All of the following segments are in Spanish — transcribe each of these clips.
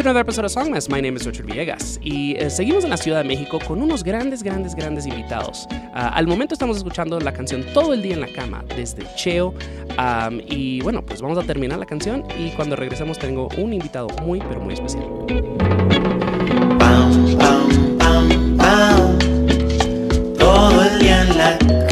Episode of Songmas. My name is Richard Villegas y eh, seguimos en la Ciudad de México con unos grandes, grandes, grandes invitados. Uh, al momento estamos escuchando la canción Todo el día en la cama desde Cheo um, y bueno, pues vamos a terminar la canción y cuando regresemos tengo un invitado muy, pero muy especial. Bam, bam, bam. Todo el día en la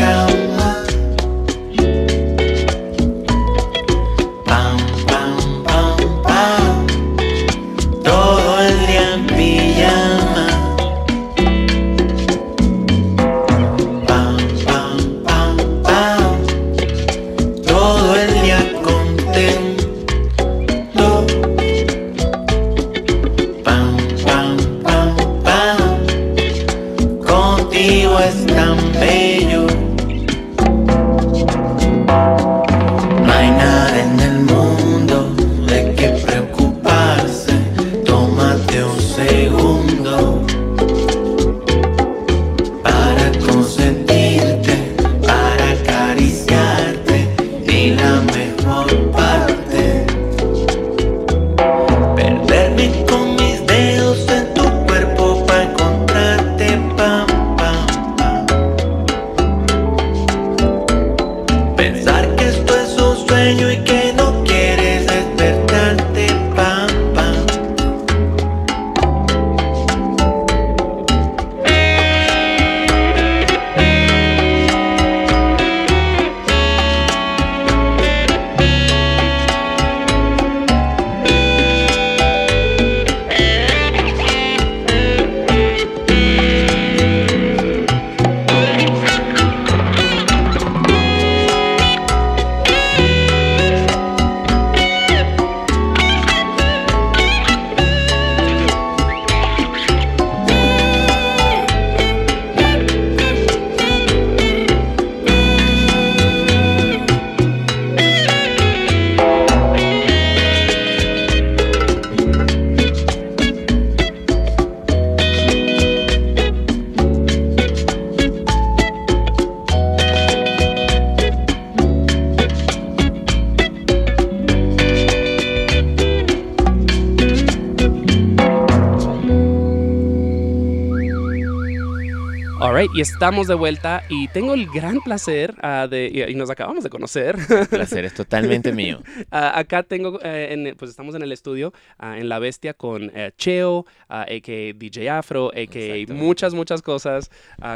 y estamos de vuelta y tengo el gran placer uh, de, y, nos acabamos de conocer. El placer es totalmente mío. uh, acá tengo, uh, en, pues estamos en el estudio en La Bestia con eh, Cheo, a.k.a. DJ Afro, a.k.a. muchas, muchas cosas.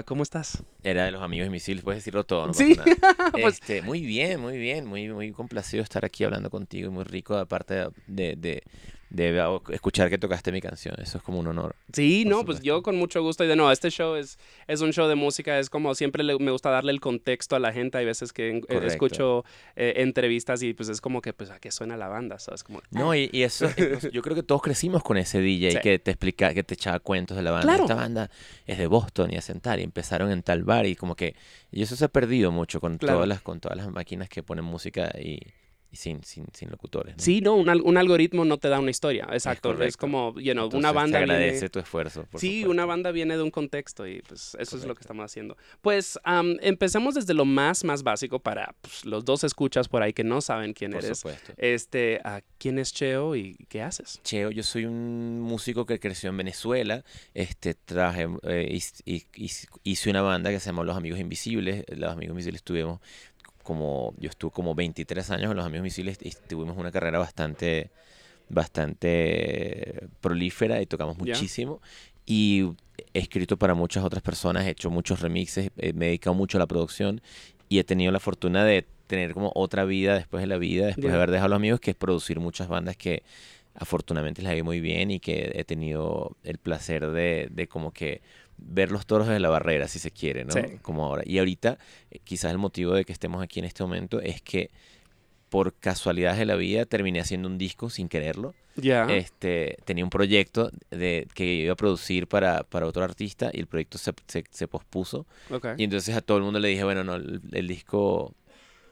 ¿Cómo estás? Era de los amigos misiles, puedes decirlo todo. No sí. pues... este, muy bien, muy bien, muy, muy complacido estar aquí hablando contigo y muy rico, aparte de, de de ah, escuchar que tocaste mi canción. Eso es como un honor. Sí, no, pues yo con mucho gusto. Y de nuevo, este show es, es un show de música. Es como siempre le- me gusta darle el contexto a la gente. Hay veces que eh, escucho eh, entrevistas y pues es como que, pues, ¿a qué suena la banda? ¿Sabes? Como, No, y, y eso, yo creo que todos crecimos con ese DJ Sí. que te explica, que te echaba cuentos de la banda. Claro. Esta banda es de Boston y hacen tal, y empezaron en tal bar, y como que, y eso se ha perdido mucho con Claro. todas las, con todas las máquinas que ponen música y, y sin, sin, sin locutores. ¿no? Sí, no, un, un algoritmo no te da una historia. Exacto. Es, correcto. como, you know, Entonces, una banda Se viene- agradece tu esfuerzo. por Sí, supuesto. una banda viene de un contexto y pues eso es lo que Correcto. estamos haciendo. Pues am, empecemos desde lo más, más básico para pues, los dos escuchas por ahí que no saben quién Por eres. supuesto. Este, ¿a ¿quién es Cheo y qué haces? Cheo, yo soy un músico que creció en Venezuela. Este, traje, eh, hice, hice- una banda que se llama Los Amigos Invisibles. Los Amigos Invisibles estuvimos como, yo estuve como 23 años en Los Amigos Invisibles y tuvimos una carrera bastante, bastante prolífera y tocamos muchísimo. Y he escrito para muchas otras personas, he hecho muchos remixes, eh, me he dedicado mucho a la producción y he tenido la fortuna de tener como otra vida después de la vida, después Ya. de haber dejado a los amigos, que es producir muchas bandas que afortunadamente ha ido muy bien y que he tenido el placer de, de como que ver los toros desde la barrera, si se quiere, ¿no? Sí. Como ahora. Y ahorita, eh, quizás el motivo de que estemos aquí en este momento es que por casualidades de la vida terminé haciendo un disco sin quererlo. Ya. Este, tenía un proyecto de, que iba a producir para, para otro artista y el proyecto se, se, se pospuso. ok. Y entonces a todo el mundo le dije, bueno, no, el, el disco,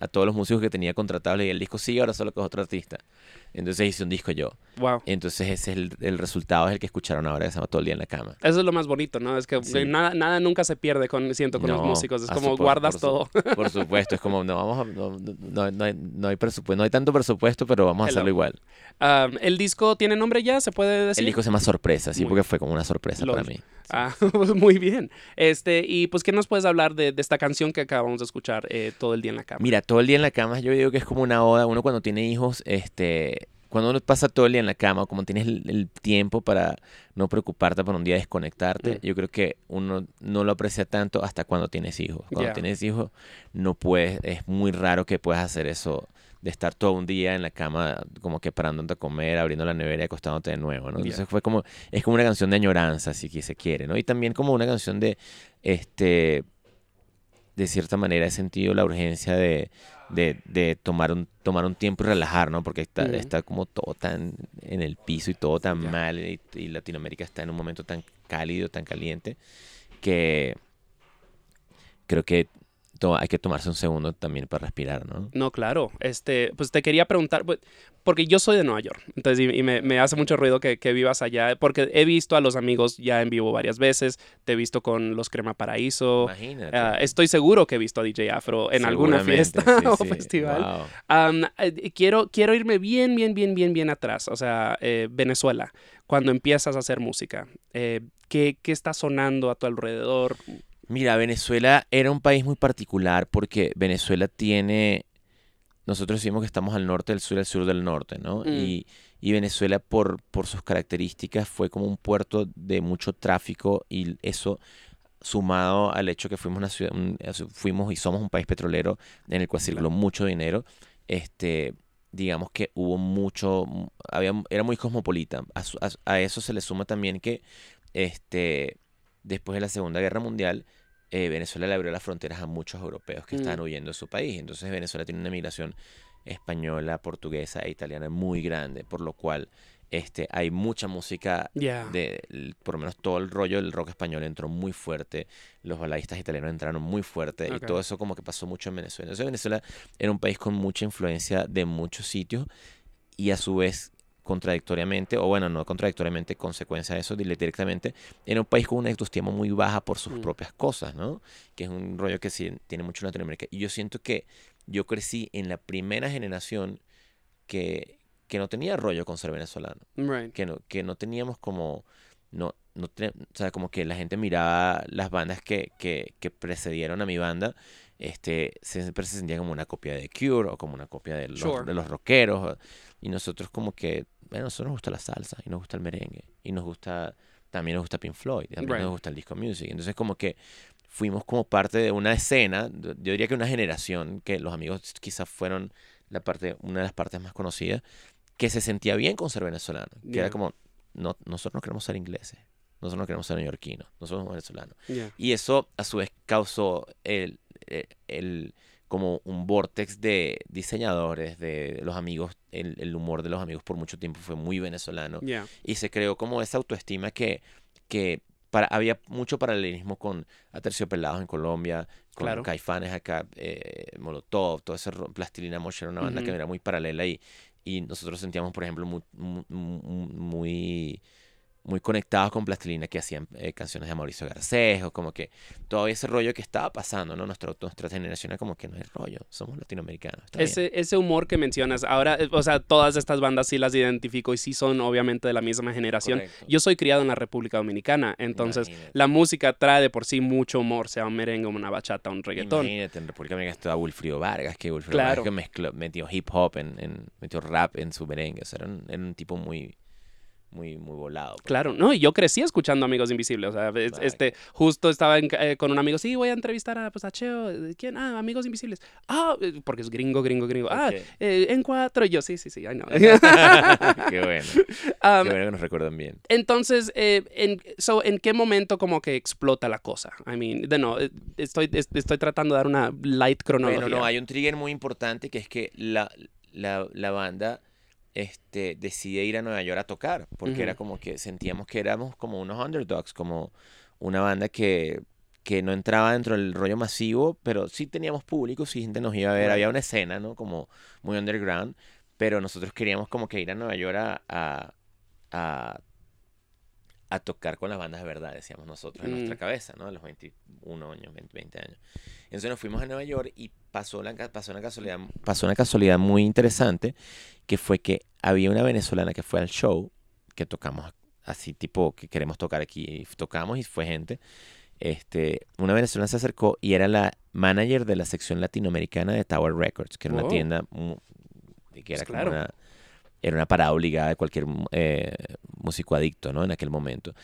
a todos los músicos que tenía contratados, le dije, el disco sigue, ahora solo que es otro artista. Entonces hice un disco yo. Wow. Entonces ese es el, el resultado, es el que escucharon ahora, que se llama Todo el día en la cama. Eso es lo más bonito, ¿no? Es que Sí. nada, nada nunca se pierde con, siento, con los músicos. Es a como por- guardas por su- todo. Por supuesto, es como, no, vamos a- no, no, no hay, no hay presupuesto, no hay tanto presupuesto, pero vamos a Hello. hacerlo igual. Am, ¿El disco tiene nombre ya? ¿Se puede decir? El disco se llama Sorpresa, sí, Muy porque fue como una sorpresa para mí. Ah, pues muy bien. Este, y pues, ¿qué nos puedes hablar de, de esta canción que acabamos de escuchar eh, todo el día en la cama? Mira, todo el día en la cama, yo digo que es como una oda. Uno cuando tiene hijos, este, cuando uno pasa todo el día en la cama, como tienes el, el tiempo para no preocuparte por un día desconectarte, Mm. yo creo que uno no lo aprecia tanto hasta cuando tienes hijos. Cuando tienes hijos, no puedes, es muy raro que puedas hacer eso de estar todo un día en la cama, como que parándote a comer, abriendo la nevera y acostándote de nuevo, ¿no? Entonces fue como, es como una canción de añoranza, si se quiere, ¿no? Y también como una canción de, este, de cierta manera he sentido la urgencia de, de, de tomar, un, tomar un tiempo y relajar, ¿no? Porque está, está como todo tan en el piso y todo tan mal y, y Latinoamérica está en un momento tan cálido, tan caliente, que creo que to- hay que tomarse un segundo también para respirar, ¿no? No, claro. Este, pues te quería preguntar, pues, porque yo soy de Nueva York, entonces y, y me, me hace mucho ruido que, que vivas allá, porque he visto a los amigos ya en vivo varias veces, te he visto con los Crema Paraíso, Imagínate. ah, estoy seguro que he visto a DJ Afro en alguna fiesta sí, o sí. festival. Wow. Eh, quiero, quiero irme bien, bien, bien, bien, bien atrás, o sea, eh, Venezuela, cuando empiezas a hacer música, eh, ¿qué, ¿qué está sonando a tu alrededor? Mira, Venezuela era un país muy particular porque Venezuela tiene, nosotros decimos que estamos al norte del sur y al sur del norte, ¿no? Mm. Y, y Venezuela por, por sus características fue como un puerto de mucho tráfico y eso sumado al hecho que fuimos una ciudad, un- eso- fuimos y somos un país petrolero en el cual circuló mucho dinero, este, digamos que hubo mucho, había, era muy cosmopolita. A- a eso se le suma también que, este, después de la Segunda Guerra Mundial, eh, Venezuela le abrió las fronteras a muchos europeos que Mm. estaban huyendo de su país. Entonces Venezuela tiene una migración española, portuguesa e italiana muy grande, por lo cual este, hay mucha música de, por lo menos todo el rollo del rock español entró muy fuerte, los baladistas italianos entraron muy fuerte y todo eso como que pasó mucho en Venezuela. Entonces Venezuela era un país con mucha influencia de muchos sitios y a su vez contradictoriamente, o bueno, no contradictoriamente, consecuencia de eso, dile directamente, era un país con una autoestima muy baja por sus Mm. propias cosas, ¿no? Que es un rollo que sí tiene mucho en Latinoamérica. Y yo siento que yo crecí en la primera generación que, que no tenía rollo con ser venezolano Right. que no, que no teníamos como, no, no te- o sea, como que la gente miraba las bandas que, que, que precedieron a mi banda, este, siempre se sentía como una copia de Cure o como una copia de los, Sure. de los rockeros, y nosotros como que, bueno, a nosotros nos gusta la salsa, y nos gusta el merengue, y nos gusta, también nos gusta Pink Floyd, y también Right. nos gusta el disco music, entonces como que fuimos como parte de una escena, yo diría que una generación, que los amigos quizás fueron la parte, una de las partes más conocidas, que se sentía bien con ser venezolano. Que era como, no, nosotros no queremos ser ingleses, nosotros no queremos ser neoyorquinos, nosotros somos venezolanos. Yeah. Y eso a su vez causó el, el, el- como un vortex de diseñadores, de los amigos, el, el humor de los amigos por mucho tiempo fue muy venezolano. Yeah. Y se creó como esa autoestima que, que para, había mucho paralelismo con Aterciopelados en Colombia, con Claro. Caifanes acá, eh, Molotov, todo ese Plastilina Mosh era una banda que era muy paralela y, y nosotros sentíamos, por ejemplo, muy, muy, muy, muy conectados con Plastilina que hacían eh, canciones de Mauricio Garcés o como que todo ese rollo que estaba pasando, ¿no? Nuestra, nuestra generación era como que no hay rollo, somos latinoamericanos. está bien". Ese, ese humor que mencionas, ahora, eh, o sea, todas estas bandas sí las identifico y sí son obviamente de la misma generación. Correcto. Yo soy criado en la República Dominicana, entonces Imagínate. la música trae de por sí mucho humor, sea un merengue, una bachata, un reggaetón. Imagínate, en República Dominicana estaba Wilfrido Vargas, que Wilfrido Claro. Vargas que mezcló, metió hip hop, en, en- metió rap en su merengue. O sea, era un, era un tipo muy, muy, muy volado. pues. Claro, no, y yo crecí escuchando Amigos Invisibles, o sea, Exacto. este, justo estaba en eh, con un amigo, sí, voy a entrevistar a, pues, a Cheo, ¿de ¿quién? Ah, Amigos Invisibles. Ah, eh, porque es gringo, gringo, gringo. Ah, eh, en cuatro, y yo, sí, sí, sí, I know. Qué bueno. Um, Qué bueno que nos recuerdan bien. Entonces, eh, en, so, ¿en qué momento como que explota la cosa? I mean, de no, eh, estoy, es- estoy tratando de dar una light cronología. Bueno, no, hay un trigger muy importante que es que la, la, la banda este, decide ir a Nueva York a tocar, porque era como que sentíamos que éramos como unos underdogs, como una banda que, que no entraba dentro del rollo masivo, pero sí teníamos público, sí gente nos iba a ver, había una escena, ¿no? Como muy underground, pero nosotros queríamos como que ir a Nueva York a, a, a, a tocar con las bandas de verdad, decíamos nosotros en nuestra Mm. cabeza, ¿no? A los 21 años, 20, 20 años. Entonces nos fuimos a Nueva York y pasó, la, pasó, una casualidad, pasó una casualidad muy interesante, que fue que había una venezolana que fue al show, que tocamos así tipo que queremos tocar aquí, y tocamos y fue gente. Este, una venezolana se acercó y era la manager de la sección latinoamericana de Tower Records, que era una tienda que era Pues como claro. una, era una parada obligada de cualquier eh, músico adicto, ¿no? En aquel momento.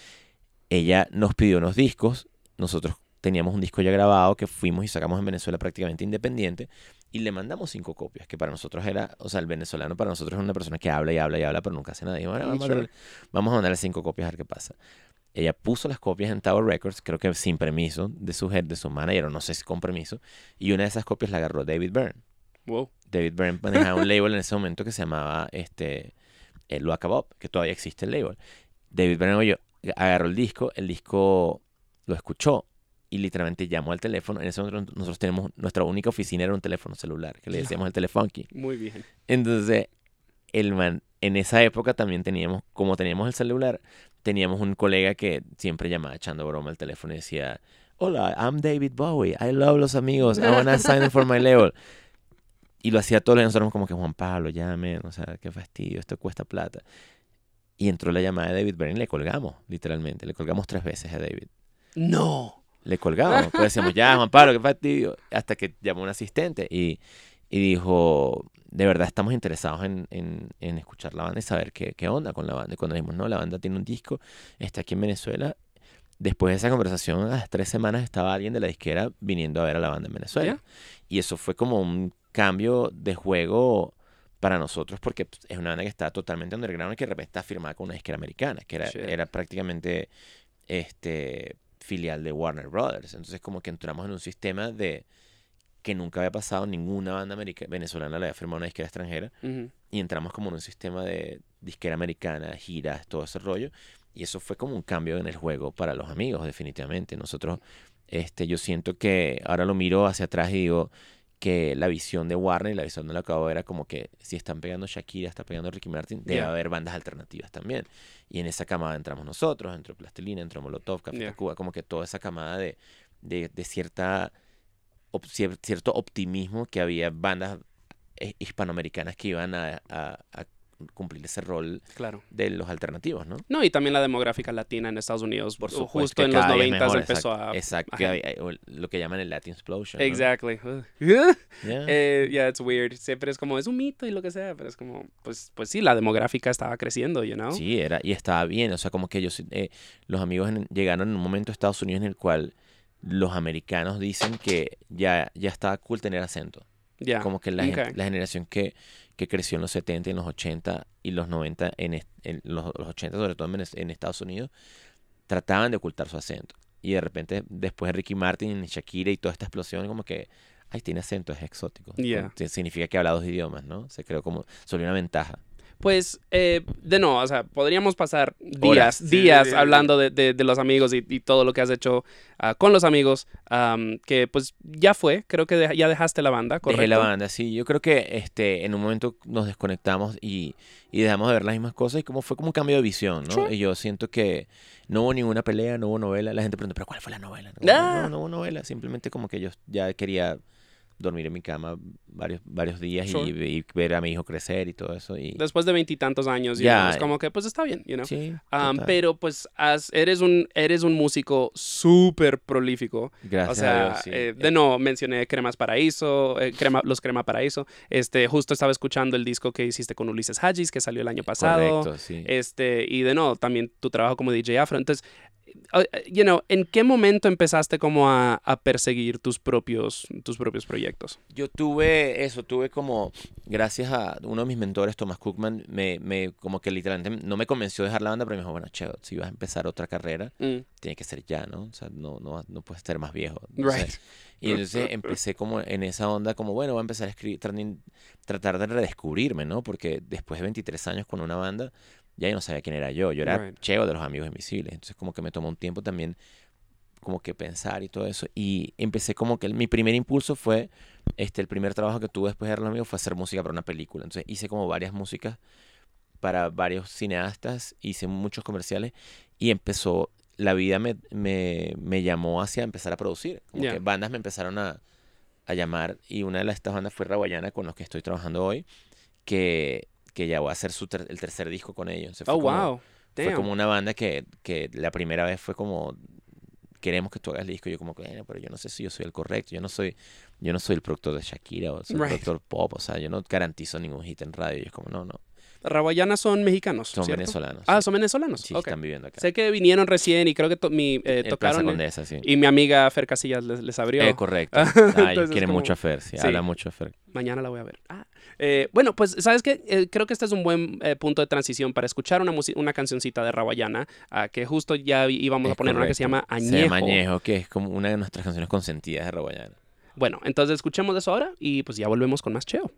Ella nos pidió unos discos, nosotros teníamos un disco ya grabado que fuimos y sacamos en Venezuela prácticamente independiente y le mandamos cinco copias, que para nosotros era, o sea, el venezolano para nosotros es una persona que habla y habla y habla, pero nunca hace nada. Y bueno, vamos, a sure. darle- vamos a mandarle cinco copias a ver qué pasa. Ella puso las copias en Tower Records, creo que sin permiso de su head, de su manager, o no sé si con permiso, y una de esas copias la agarró David Byrne. Wow. David Byrne manejaba un label en ese momento que se llamaba este, el Lo Acabó, que todavía existe el label. David oye, agarró el disco, el disco lo escuchó y literalmente llamó al teléfono. En ese momento nosotros tenemos, nuestra única oficina era un teléfono celular, que le decíamos el telefunky. Muy bien. Entonces, el man, en esa época también teníamos, como teníamos el celular, teníamos un colega que siempre llamaba echando broma al teléfono y decía, hola, I'm David Bowie, I love los amigos, I wanna sign for my label. Y lo hacía todos los días, nosotros como que Juan Pablo, llamen, o sea, qué fastidio, esto cuesta plata. Y entró la llamada de David Byrne y le colgamos, literalmente, le colgamos tres veces a David. No. Le colgamos, pues decíamos, ya, Juan Pablo, qué fastidio. Hasta que llamó un asistente y, y dijo, de verdad estamos interesados en, en, en escuchar la banda y saber qué, qué onda con la banda. Y cuando dijimos, no, la banda tiene un disco, está aquí en Venezuela. Después de esa conversación, a las tres semanas estaba alguien de la disquera viniendo a ver a la banda en Venezuela. Ya. Y eso fue como un cambio de juego para nosotros porque pues, es una banda que está totalmente underground y que de repente está firmada con una disquera americana, que era, era prácticamente este filial de Warner Brothers. Entonces como que entramos en un sistema de que nunca había pasado, ninguna banda america- venezolana le había firmado una disquera extranjera Ujú. y entramos como en un sistema de disquera americana, giras, todo ese rollo. Y eso fue como un cambio en el juego para los amigos, definitivamente. Nosotros, este, yo siento que ahora lo miro hacia atrás y digo que la visión de Warner y la visión de la Cabo era como que si están pegando Shakira, está pegando Ricky Martin, debe Yeah. haber bandas alternativas también. Y en esa camada entramos nosotros, entró Plastilina, entró Molotov, Café Yeah. Tacuba, como que toda esa camada de, de, de cierta op- cierto optimismo que había bandas eh, hispanoamericanas que iban a, a- a cumplir ese rol Claro. de los alternativos, ¿no? No, y también la demográfica latina en Estados Unidos. Por uh, supuesto, justo en los cada día es 90 mejor, empezó a. Exacto, que lo que llaman el Latin Explosion. Exactly. Yeah. Eh, yeah, it's weird. Siempre es como, es un mito y lo que sea, pero es como, pues, pues sí, la demográfica estaba creciendo, you know? Sí, era, y estaba bien, o sea, como que ellos, eh, los amigos en- llegaron en un momento a Estados Unidos en el cual los americanos dicen que ya, ya estaba cool tener acento. Ya. Como que la, gente- la generación que, que creció en los 70 y en los 80 y los 90, en, en los, los 80 sobre todo en, en Estados Unidos, trataban de ocultar su acento. Y de repente, después de Ricky Martin Shakira y toda esta explosión, como que, ay, tiene acento, es exótico. Te- Significa que habla dos idiomas, ¿no? Se creó como, sobre una ventaja. Pues, eh, de no, o sea, podríamos pasar días. Sí, días sí, hablando de, de- de los amigos y, y todo lo que has hecho ah, con los amigos, am, que pues ya fue, creo que de- ya dejaste la banda, ¿correcto? Dejé la banda, sí. Yo creo que este, en un momento nos desconectamos y, y dejamos de ver las mismas cosas y como fue como un cambio de visión, ¿no? Y yo siento que no hubo ninguna pelea, no hubo novela. La gente pregunta, ¿pero cuál fue la novela? No, Ah. no, no hubo novela. Simplemente como que yo ya quería dormir en mi cama varios, varios días y- Sure. y, ver a mi hijo crecer y todo eso. Y, Después de veintitantos años, Ya. know, es como que pues está bien, you know. sí, total. pero pues has- eres, un, eres un músico súper prolífico. Gracias o sea, a Dios, sí. eh, de no, mencioné Cremas Paraíso, eh, crema, los Crema Paraíso. Este, justo estaba escuchando el disco que hiciste con Ulises Hagis, que salió el año pasado. Correcto, sí. Este, y de no, también tu trabajo como DJ Afro. Entonces, you know, ¿en qué momento empezaste como a, a perseguir tus propios, tus propios proyectos? Yo tuve eso, tuve como, gracias a uno de mis mentores, Thomas Cookman, me, me como que literalmente no me convenció de dejar la banda, pero me dijo, bueno, che, si vas a empezar otra carrera, Mm, tiene que ser ya, ¿no? O sea, no, no, no puedes ser más viejo. Right. Y entonces empecé como en esa onda, como, bueno, voy a empezar a escribir, tratar de redescubrirme, ¿no? Porque después de 23 años con una banda, ya yo no sabía quién era yo. Yo era Right. Cheo de los Amigos Invisibles. Entonces como que me tomó un tiempo también como que pensar y todo eso. Y empecé como que el- mi primer impulso fue, este, el primer trabajo que tuve después de los amigos fue hacer música para una película. Entonces hice como varias músicas para varios cineastas, hice muchos comerciales y empezó, la vida me, me, me llamó hacia empezar a producir. Como Ya. que bandas me empezaron a, a llamar y una de las, estas bandas fue Raguayana con los que estoy trabajando hoy, que, que ya voy a hacer su ter- el tercer disco con ellos. Entonces, fue Oh, como- wow. Fue Damn. como una banda que, que la primera vez fue como queremos que tú hagas el disco. Yo como bueno, pero yo no sé si yo soy el correcto. Yo no soy, yo no soy el productor de Shakira o soy el Right. productor pop. O sea, yo no garantizo ningún hit en radio. Y es como, no, no. Raguayana son mexicanos, Son ¿cierto? venezolanos. Ah, son venezolanos. Sí, Ok. están viviendo acá. Sé que vinieron recién y creo que to- mi, eh, tocaron. eh, Condesa, sí. y mi amiga Fer Casillas les, les abrió. Eh, correcto. Ah, ellos quieren como- mucho a Fer, sí, Sí. habla mucho a Fer. Mañana la voy a ver. Ah, eh, bueno, pues, ¿sabes qué? Eh, creo que este es un buen eh, punto de transición para escuchar una, una cancioncita de Raguayana, ah, que justo ya íbamos a poner una que se llama. Añejo. Se llama Añejo, que es como una de nuestras canciones consentidas de Raguayana. Bueno, entonces escuchemos eso ahora y pues ya volvemos con más cheo.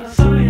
No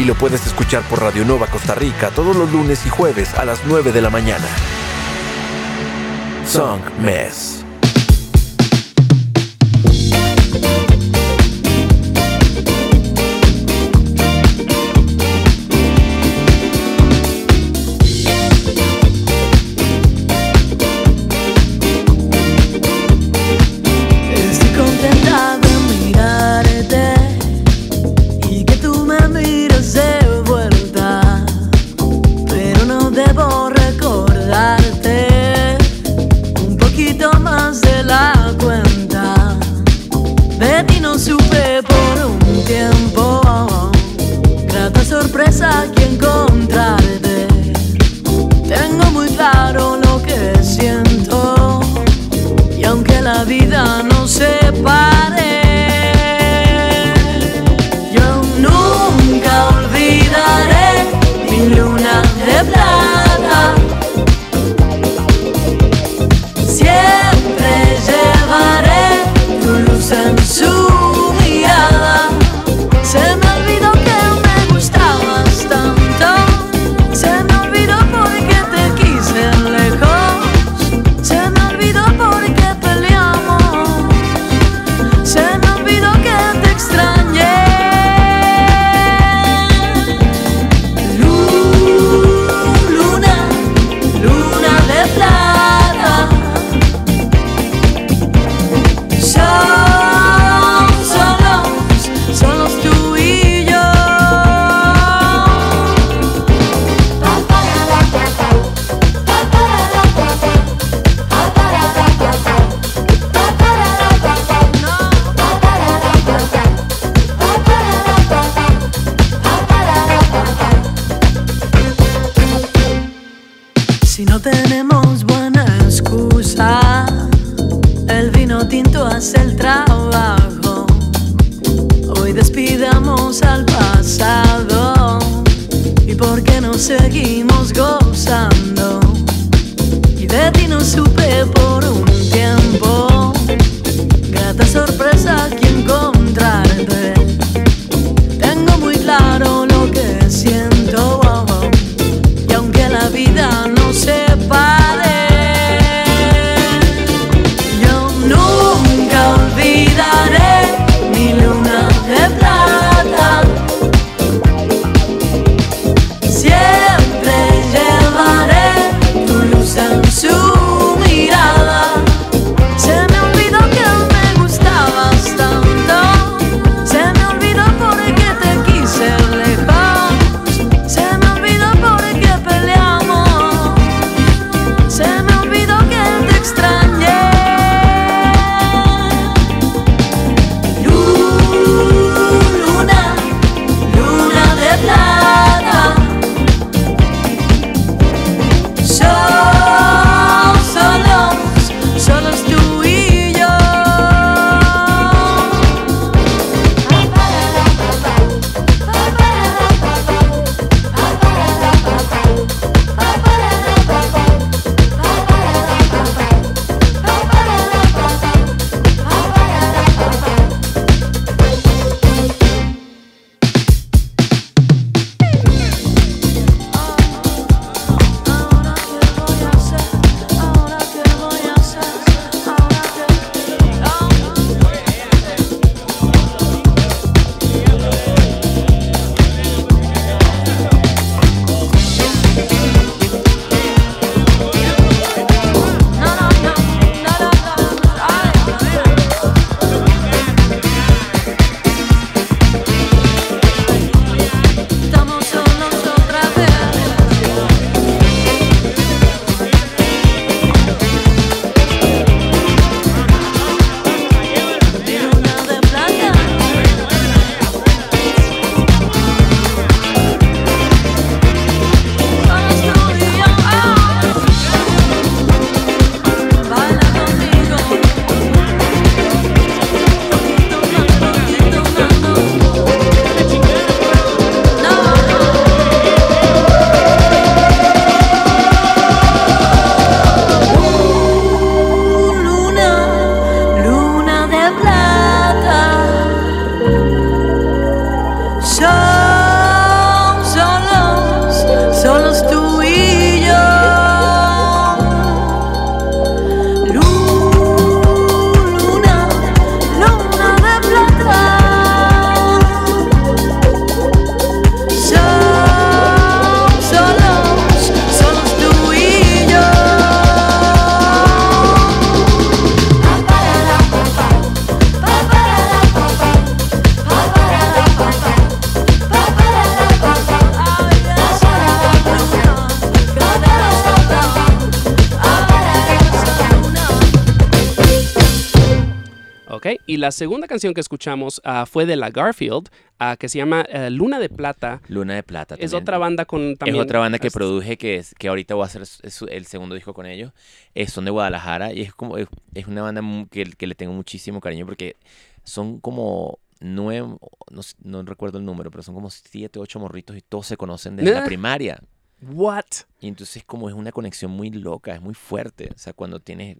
y lo puedes escuchar por Radio Nova Costa Rica todos los lunes y jueves a las 9 de la mañana. Song Mess. Y la segunda canción que escuchamos ah, fue de la Garfield, ah, que se llama eh, Luna de Plata. Luna de Plata. Es también. otra banda con también... es otra banda que produje que, es, que ahorita voy a hacer su- el segundo disco con ellos. Es, son de Guadalajara y es como es, es una banda que, que le tengo muchísimo cariño porque son como nueve, no, recuerdo el número, pero son como siete, ocho morritos y todos se conocen desde la primaria. What? Y entonces como es una conexión muy loca, es muy fuerte. O sea, cuando tienes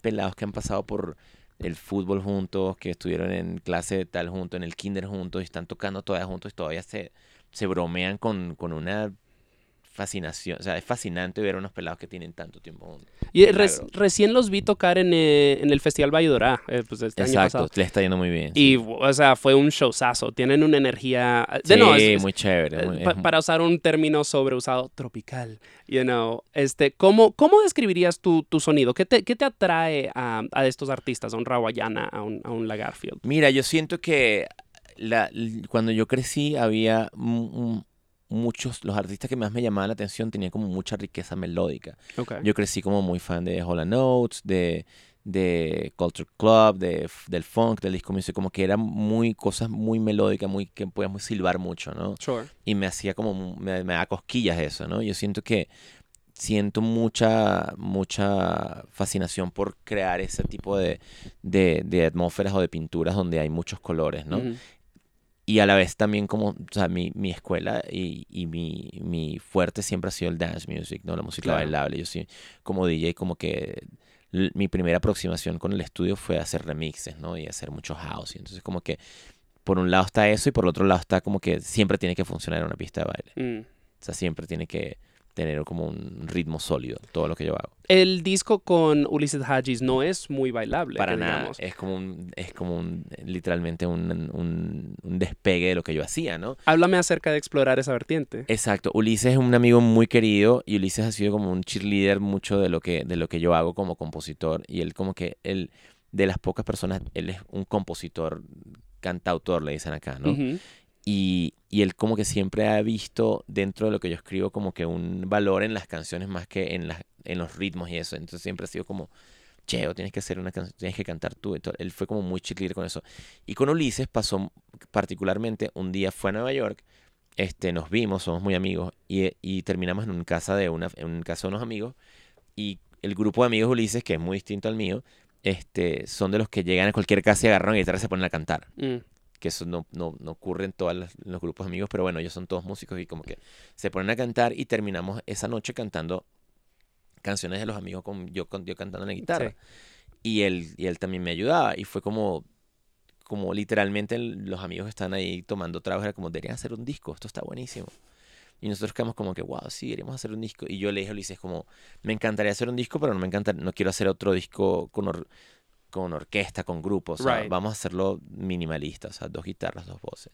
pelados que han pasado por el fútbol juntos, que estuvieron en clase tal juntos, en el kinder juntos, y están tocando todavía juntos y todavía se, se bromean con, con una fascinación. O sea, es fascinante ver a unos pelados que tienen tanto tiempo juntos. Y res- recién los vi tocar en, eh, en el Festival Valledorá, eh, pues este año Exacto, pasado. le está yendo muy bien. Y, sí. o sea, fue un showzazo. Tienen una energía... De Sí, no, es- es- muy chévere. eh, muy- pa- para usar un término sobreusado, tropical. You know, este, ¿cómo, ¿Cómo describirías tu, tu sonido? ¿Qué te, qué te atrae a, a estos artistas, a un Rawayana, a un, a un Lagarfield? Mira, yo siento que la- cuando yo crecí había mu- muchos, los artistas que más me llamaban la atención tenían como mucha riqueza melódica. Okay. Yo crecí como muy fan de Hola Notes, de, de Culture Club, de, del funk, del disco music, como que eran muy cosas muy melódicas, muy que podíamos silbar mucho, ¿no? Sure. Y me hacía como, me, me da cosquillas eso, ¿no? Yo siento que siento mucha, mucha fascinación por crear ese tipo de, de, de atmósferas o de pinturas donde hay muchos colores, ¿no? Y a la vez también como, o sea, mi, mi escuela y, y mi, mi fuerte siempre ha sido el dance music, ¿no? La música Claro. bailable. Yo sí, como DJ, como que mi primera aproximación con el estudio fue hacer remixes, ¿no? Y hacer mucho house. Y entonces como que por un lado está eso y por el otro lado está como que siempre tiene que funcionar una pista de baile. Mm. O sea, siempre tiene que tener como un ritmo sólido todo lo que yo hago. El disco con Ulises Hagis no es muy bailable. Para nada. digamos. Es como un, es como un, literalmente un, un, un despegue de lo que yo hacía, ¿no? Háblame acerca de explorar esa vertiente. Exacto. Ulises es un amigo muy querido y Ulises ha sido como un cheerleader mucho de lo que, de lo que yo hago como compositor. Y él como que, él, de las pocas personas, él es un compositor, cantautor, le dicen acá, ¿no? Ujú. Y, y él como que siempre ha visto dentro de lo que yo escribo como que un valor en las canciones más que en, las, en los ritmos y eso. Entonces siempre ha sido como, cheo, tienes que hacer una canción, tienes que cantar tú. Entonces, él fue como muy cheerleader con eso. Y con Ulises pasó particularmente, un día fue a Nueva York, este, nos vimos, somos muy amigos, y, y terminamos en una casa de una, en una casa de unos amigos. Y el grupo de amigos Ulises, que es muy distinto al mío, este, son de los que llegan a cualquier casa y agarran una guitarra y se ponen a cantar Mm. Que eso no, no, no ocurre en todos los grupos de amigos, pero bueno, ellos son todos músicos y como que se ponen a cantar y terminamos esa noche cantando canciones de los amigos con yo, con, yo cantando en la guitarra. Sí. Y, él, y él también me ayudaba y fue como, como literalmente los amigos están ahí tomando tragos, era como, deberían hacer un disco, esto está buenísimo. Y nosotros quedamos como que, wow, sí, deberíamos hacer un disco. Y yo le dije a Ulises como, me encantaría hacer un disco, pero no me encanta, no quiero hacer otro disco con, or- con orquesta, con grupos. O sea, Right. vamos a hacerlo minimalista, o sea, dos guitarras, dos voces.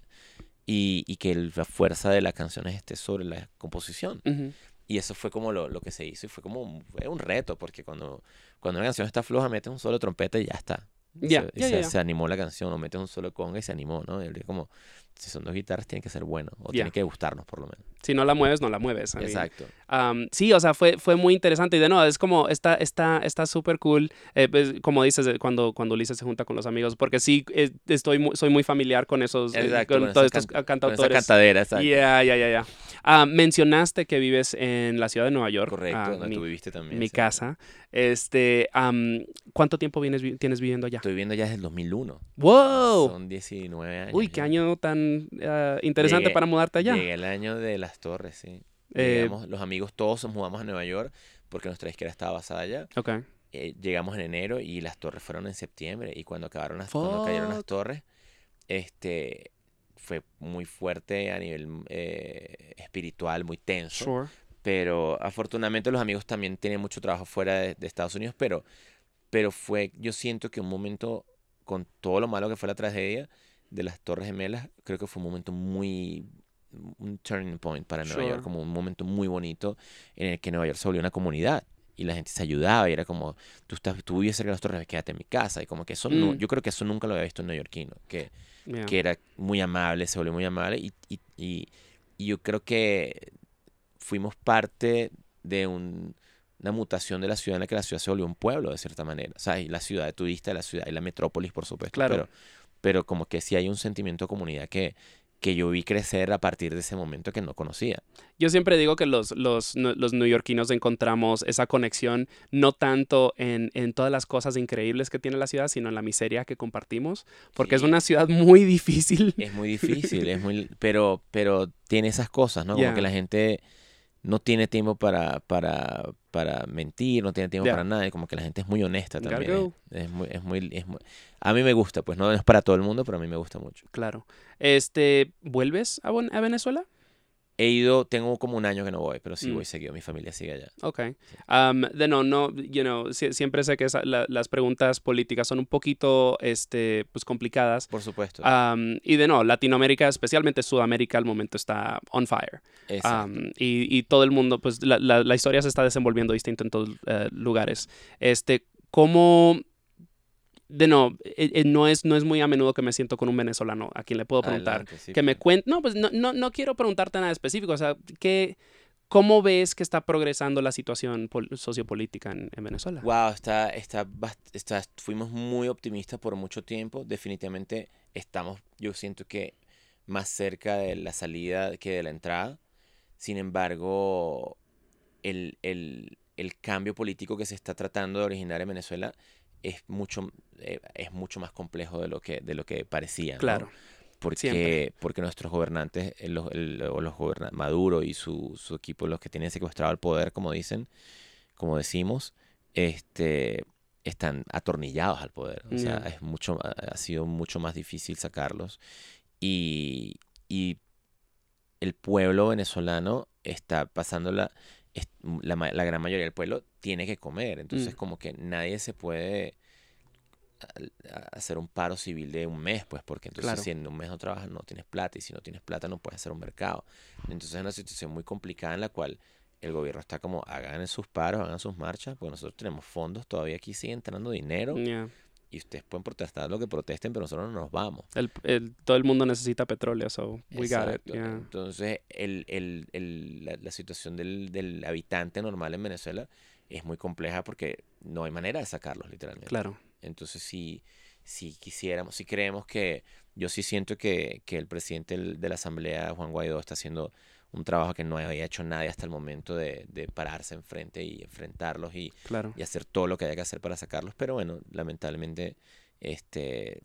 Y, y que el- la fuerza de las canciones esté sobre la composición. Ujú. Y eso fue como lo, lo que se hizo y fue como un, fue un reto, porque cuando, cuando una canción está floja, metes un solo trompeta y ya está. Y Ya, se, y ya, se- ya. se animó la canción, o metes un solo conga y se animó, ¿no? Y como, si son dos guitarras, tiene que ser bueno, o Ya. tiene que gustarnos por lo menos. Si no la mueves, no la mueves. Mean, Exacto. Um, sí, o sea, fue, fue muy interesante. Y de nuevo, es como, está está está súper cool, eh, pues, como dices, eh, cuando, cuando Ulises se junta con los amigos, porque sí, eh, estoy mu- soy muy familiar con esos, eh, Exacto, con con todos estos can- Con cantautores. esa cantadera, exacto. Ya, ya, ya, ya. Ah, mencionaste que vives en la ciudad de Nueva York. Correcto, ah, donde mi, tú viviste también. mi sí. casa. Este, am, ¿cuánto tiempo vienes, vi- tienes viviendo allá? Estoy viviendo ya desde el 2001. ¡Wow! Son 19 años. Uy, qué año tan ah, interesante Llegué- para mudarte allá. Llegué el año de las torres, sí. Eh, Llegamos- los amigos todos nos mudamos a Nueva York porque nuestra disquera estaba basada allá. Ok. Eh, llegamos en enero y las torres fueron en septiembre. Y cuando acabaron las, cuando cayeron las torres, este fue muy fuerte a nivel eh, espiritual, muy tenso. Sure. Pero afortunadamente los amigos también tienen mucho trabajo fuera de, de Estados Unidos, pero, pero fue, yo siento que un momento, con todo lo malo que fue la tragedia de las Torres Gemelas, creo que fue un momento muy, un turning point para Nueva Sure. York, como un momento muy bonito en el que Nueva York se volvió una comunidad y la gente se ayudaba y era como, tú, estás, tú vives cerca de las Torres, quédate en mi casa y como que eso, no, Mm. yo creo que eso nunca lo había visto en neoyorquino, que Yeah. que era muy amable, se volvió muy amable y, y, y- y yo creo que fuimos parte de un- una mutación de la ciudad en la que la ciudad se volvió un pueblo de cierta manera. O sea, y la ciudad de turista, la ciudad y la metrópolis, por supuesto. Claro. Pero, pero como que sí hay un sentimiento de comunidad que, que yo vi crecer a partir de ese momento que no conocía. Yo siempre digo que los, los, los neoyorquinos encontramos esa conexión no tanto en, en todas las cosas increíbles que tiene la ciudad, sino en la miseria que compartimos, porque es una ciudad muy difícil. Es muy difícil, es muy, pero, pero tiene esas cosas, ¿no? Como Yeah. que la gente no tiene tiempo para, para, para mentir, no tiene tiempo Yeah. para nada, y como que la gente es muy honesta también. go. Es, es muy, es muy, es muy- a mí me gusta, pues no es para todo el mundo, pero a mí me gusta mucho. Claro. Este, ¿vuelves a, Bon- a Venezuela? He ido, tengo como un año que no voy, pero sí Mm. voy seguido, mi familia sigue allá. Ok. Um, de no, no, you know, sie- siempre sé que esa- la- las preguntas políticas son un poquito, este, pues complicadas. Por supuesto. Um, y de no, Latinoamérica, especialmente Sudamérica, al momento está on fire. Exacto. Um, y, y todo el mundo, pues la, la- la historia se está desenvolviendo distinto en todos eh, lugares. Este, ¿cómo... De no, eh, eh, no, es, no es muy a menudo que me siento con un venezolano a quien le puedo preguntar. Adelante, sí, que me cuente... No, pues no, no, no quiero preguntarte nada específico. O sea, ¿qué, ¿cómo ves que está progresando la situación pol- sociopolítica en, en Venezuela? Wow, está, está, está, fuimos muy optimistas por mucho tiempo. Definitivamente estamos, yo siento que más cerca de la salida que de la entrada. Sin embargo, el, el- el cambio político que se está tratando de originar en Venezuela es mucho, eh, es mucho más complejo de lo que, de lo que parecía. ¿no? Claro. porque, Siempre. porque nuestros gobernantes, eh, los, el- o los goberna- Maduro y su, su equipo, los que tienen secuestrado el poder, como dicen, como decimos, este, están atornillados al poder. O sea, Ya. es mucho, ha sido mucho más difícil sacarlos. Y, y el pueblo venezolano está pasando la, es- la, la gran mayoría del pueblo tiene que comer. Entonces, Mm. como que nadie se puede hacer un paro civil de un mes, pues, porque entonces Claro. si en un mes no trabajas, no tienes plata, y si no tienes plata, no puedes hacer un mercado. Entonces es una situación muy complicada en la cual el gobierno está como, hagan sus paros, hagan sus marchas, porque nosotros tenemos fondos, todavía aquí sigue entrando dinero, Yeah. Y ustedes pueden protestar lo que protesten, pero nosotros no nos vamos. El, el- todo el mundo necesita petróleo, so we got it. Exacto. yeah. Entonces, el, el- el- la, la situación del, del habitante normal en Venezuela es muy compleja porque no hay manera de sacarlos, literalmente. Claro. Entonces, si, si quisiéramos, si creemos que, yo sí siento que, que el presidente de la Asamblea, Juan Guaidó, está haciendo un trabajo que no había hecho nadie hasta el momento de, de pararse enfrente y enfrentarlos y, Claro. y hacer todo lo que haya que hacer para sacarlos. Pero bueno, lamentablemente, este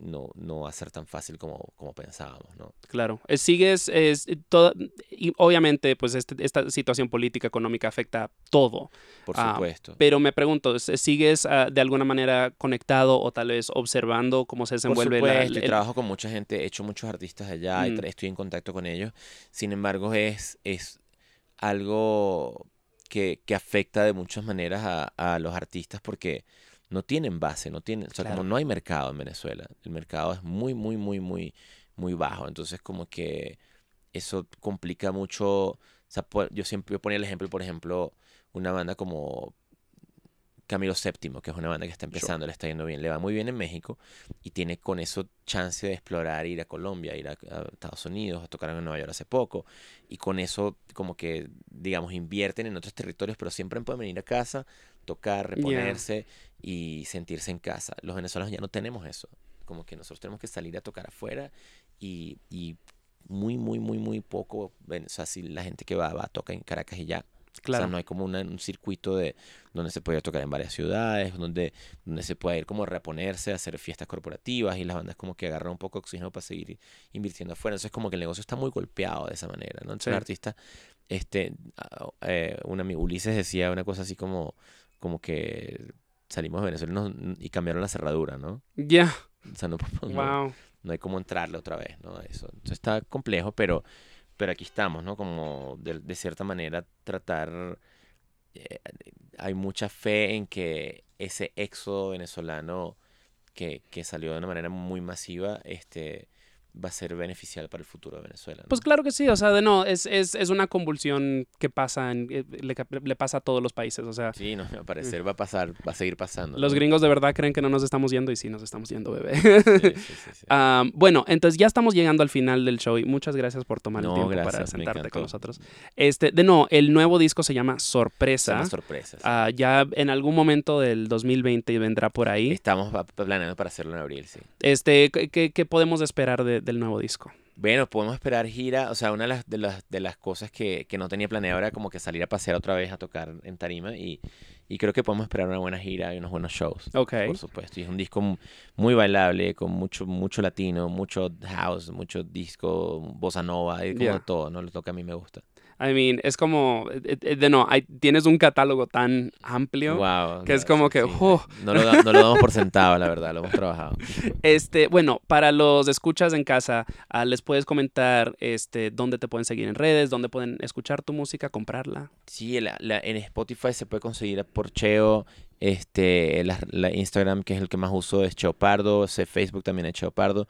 no, no va a ser tan fácil como, como pensábamos, ¿no? Claro. Eh, Sigues, es, eh, toda, y obviamente, pues este- esta situación política, económica afecta todo. Por Ah, supuesto. Pero me pregunto, ¿s- ¿sigues ah, de alguna manera conectado o tal vez observando cómo se Por desenvuelve la- supuesto, y el- trabajo con mucha gente, he hecho muchos artistas allá y Mm. tra- estoy en contacto con ellos. Sin embargo, es, es algo que, que afecta de muchas maneras a, a los artistas porque no tienen base, no tienen, o sea, Claro. como no hay mercado en Venezuela, el mercado es muy, muy, muy, muy, muy bajo. Entonces, como que eso complica mucho. O sea, yo siempre yo ponía el ejemplo, por ejemplo, una banda como Camilo VII, que es una banda que está empezando, le está yendo bien, le va muy bien en México y tiene con eso chance de explorar, ir a Colombia, ir a, a Estados Unidos, a tocar en Nueva York hace poco y con eso como que, digamos, invierten en otros territorios, pero siempre pueden venir a casa, tocar, reponerse y sentirse en casa. Los venezolanos ya no tenemos eso, como que nosotros tenemos que salir a tocar afuera y, y muy, muy, muy, muy poco, ven- o sea, si la gente que va, va, toca en Caracas y ya. Claro. O sea, no hay como una- un circuito de donde se puede tocar en varias ciudades, donde, donde se puede ir como a reponerse, a hacer fiestas corporativas y las bandas como que agarran un poco de oxígeno para seguir invirtiendo afuera. Entonces como que el negocio está muy golpeado de esa manera, ¿no? Entonces Sí. el artista, este, eh, un amigo Ulises decía una cosa así como, como que salimos de Venezuela y nos- y cambiaron la cerradura, ¿no? Ya. O sea, no, no- Wow. no hay cómo entrarle otra vez, ¿no? Eso. Entonces está complejo, pero, pero aquí estamos, ¿no? Como de, de cierta manera tratar, eh, hay mucha fe en que ese éxodo venezolano que, que salió de una manera muy masiva, este va a ser beneficial para el futuro de Venezuela. ¿no? Pues claro que sí, o sea, de no, es, es, es una convulsión que pasa, en- eh, le, le pasa a todos los países, o sea, Sí, no, al parecer va a pasar, va a seguir pasando. los ¿no? gringos de verdad creen que no nos estamos yendo y sí nos estamos yendo, bebé. Sí, sí, sí, sí. Ah, bueno, entonces ya estamos llegando al final del show y muchas gracias por tomar el tiempo para gracias, sentarte con nosotros. Este, de no, el nuevo disco se llama Sorpresa. las sorpresas. Ah, ya en algún momento del 2020 vendrá por ahí. Estamos planeando para hacerlo en abril, sí. Este, ¿qué- ¿qué, qué podemos esperar de- del nuevo disco? Bueno, podemos esperar gira. O sea, una de las, de las, de las cosas que, que no tenía planeado era como que salir a pasear otra vez a tocar en tarima. Y, y creo que podemos esperar una buena gira y unos buenos shows. Ok. Por supuesto. Y es un disco mu- muy bailable, con mucho, mucho latino, mucho house, mucho disco, bossa nova, y como Yeah. todo, ¿no? Lo toca a mí me gusta. I mean, es como, eh, eh, de no, hay- tienes un catálogo tan amplio. Wow. que es como que, oh. No, lo, da- no lo damos por sentado, la verdad, lo hemos trabajado. Este, bueno, para los escuchas en casa, ah, les puedes comentar este, dónde te pueden seguir en redes, dónde pueden escuchar tu música, comprarla. Sí, la- la- en Spotify se puede conseguir por Cheo, este, la, la Instagram que es el que más uso es Cheo Pardo, Facebook también es Cheo Pardo.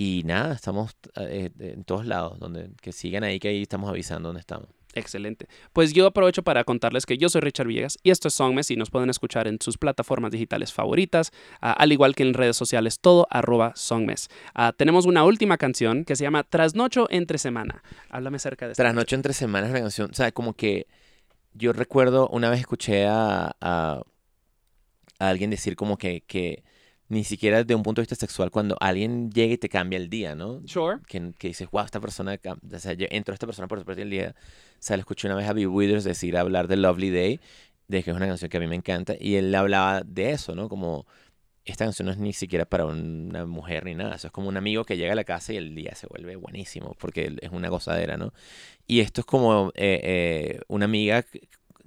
Y nada, estamos eh, en todos lados, donde que sigan ahí, que ahí estamos avisando dónde estamos. Excelente. Pues yo aprovecho para contarles que yo soy Richard Villegas y esto es Songmes y nos pueden escuchar en sus plataformas digitales favoritas, ah, al igual que en redes sociales, todo arroba Songmes. Ah, tenemos una última canción que se llama Trasnocho entre semana. Háblame acerca de esta Tras Noche entre Semanas, la canción, o sea, como que yo recuerdo una vez escuché a, a, a alguien decir como que, que ni siquiera de un punto de vista sexual, cuando alguien llega y te cambia el día, ¿no? Sure. que, que dices, wow, esta persona, o sea, yo entro a esta persona por supuesto el día, o sea, le escuché una vez a Bill Withers decir, hablar de Lovely Day, de que es una canción que a mí me encanta, y él hablaba de eso, ¿no? Como esta canción no es ni siquiera para una mujer ni nada. Eso es como un amigo que llega a la casa y el día se vuelve buenísimo porque es una gozadera, ¿no? Y esto es como eh, eh, una amiga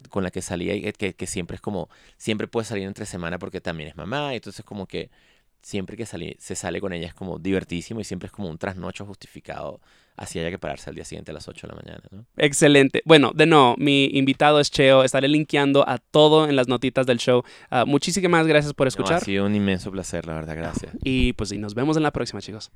con la que salía y que, que siempre es como, siempre puede salir entre semana porque también es mamá. Y entonces como que siempre que salí- se sale con ella es como divertísimo y siempre es como un trasnocho justificado. Así haya que pararse al día siguiente a las 8 de la mañana, ¿no? Excelente. Bueno, de nuevo, mi invitado es Cheo. Estaré linkeando a todo en las notitas del show. Ah, muchísimas gracias por No, escuchar. ha sido un inmenso placer, la verdad, gracias. y pues sí, nos vemos en la próxima, chicos.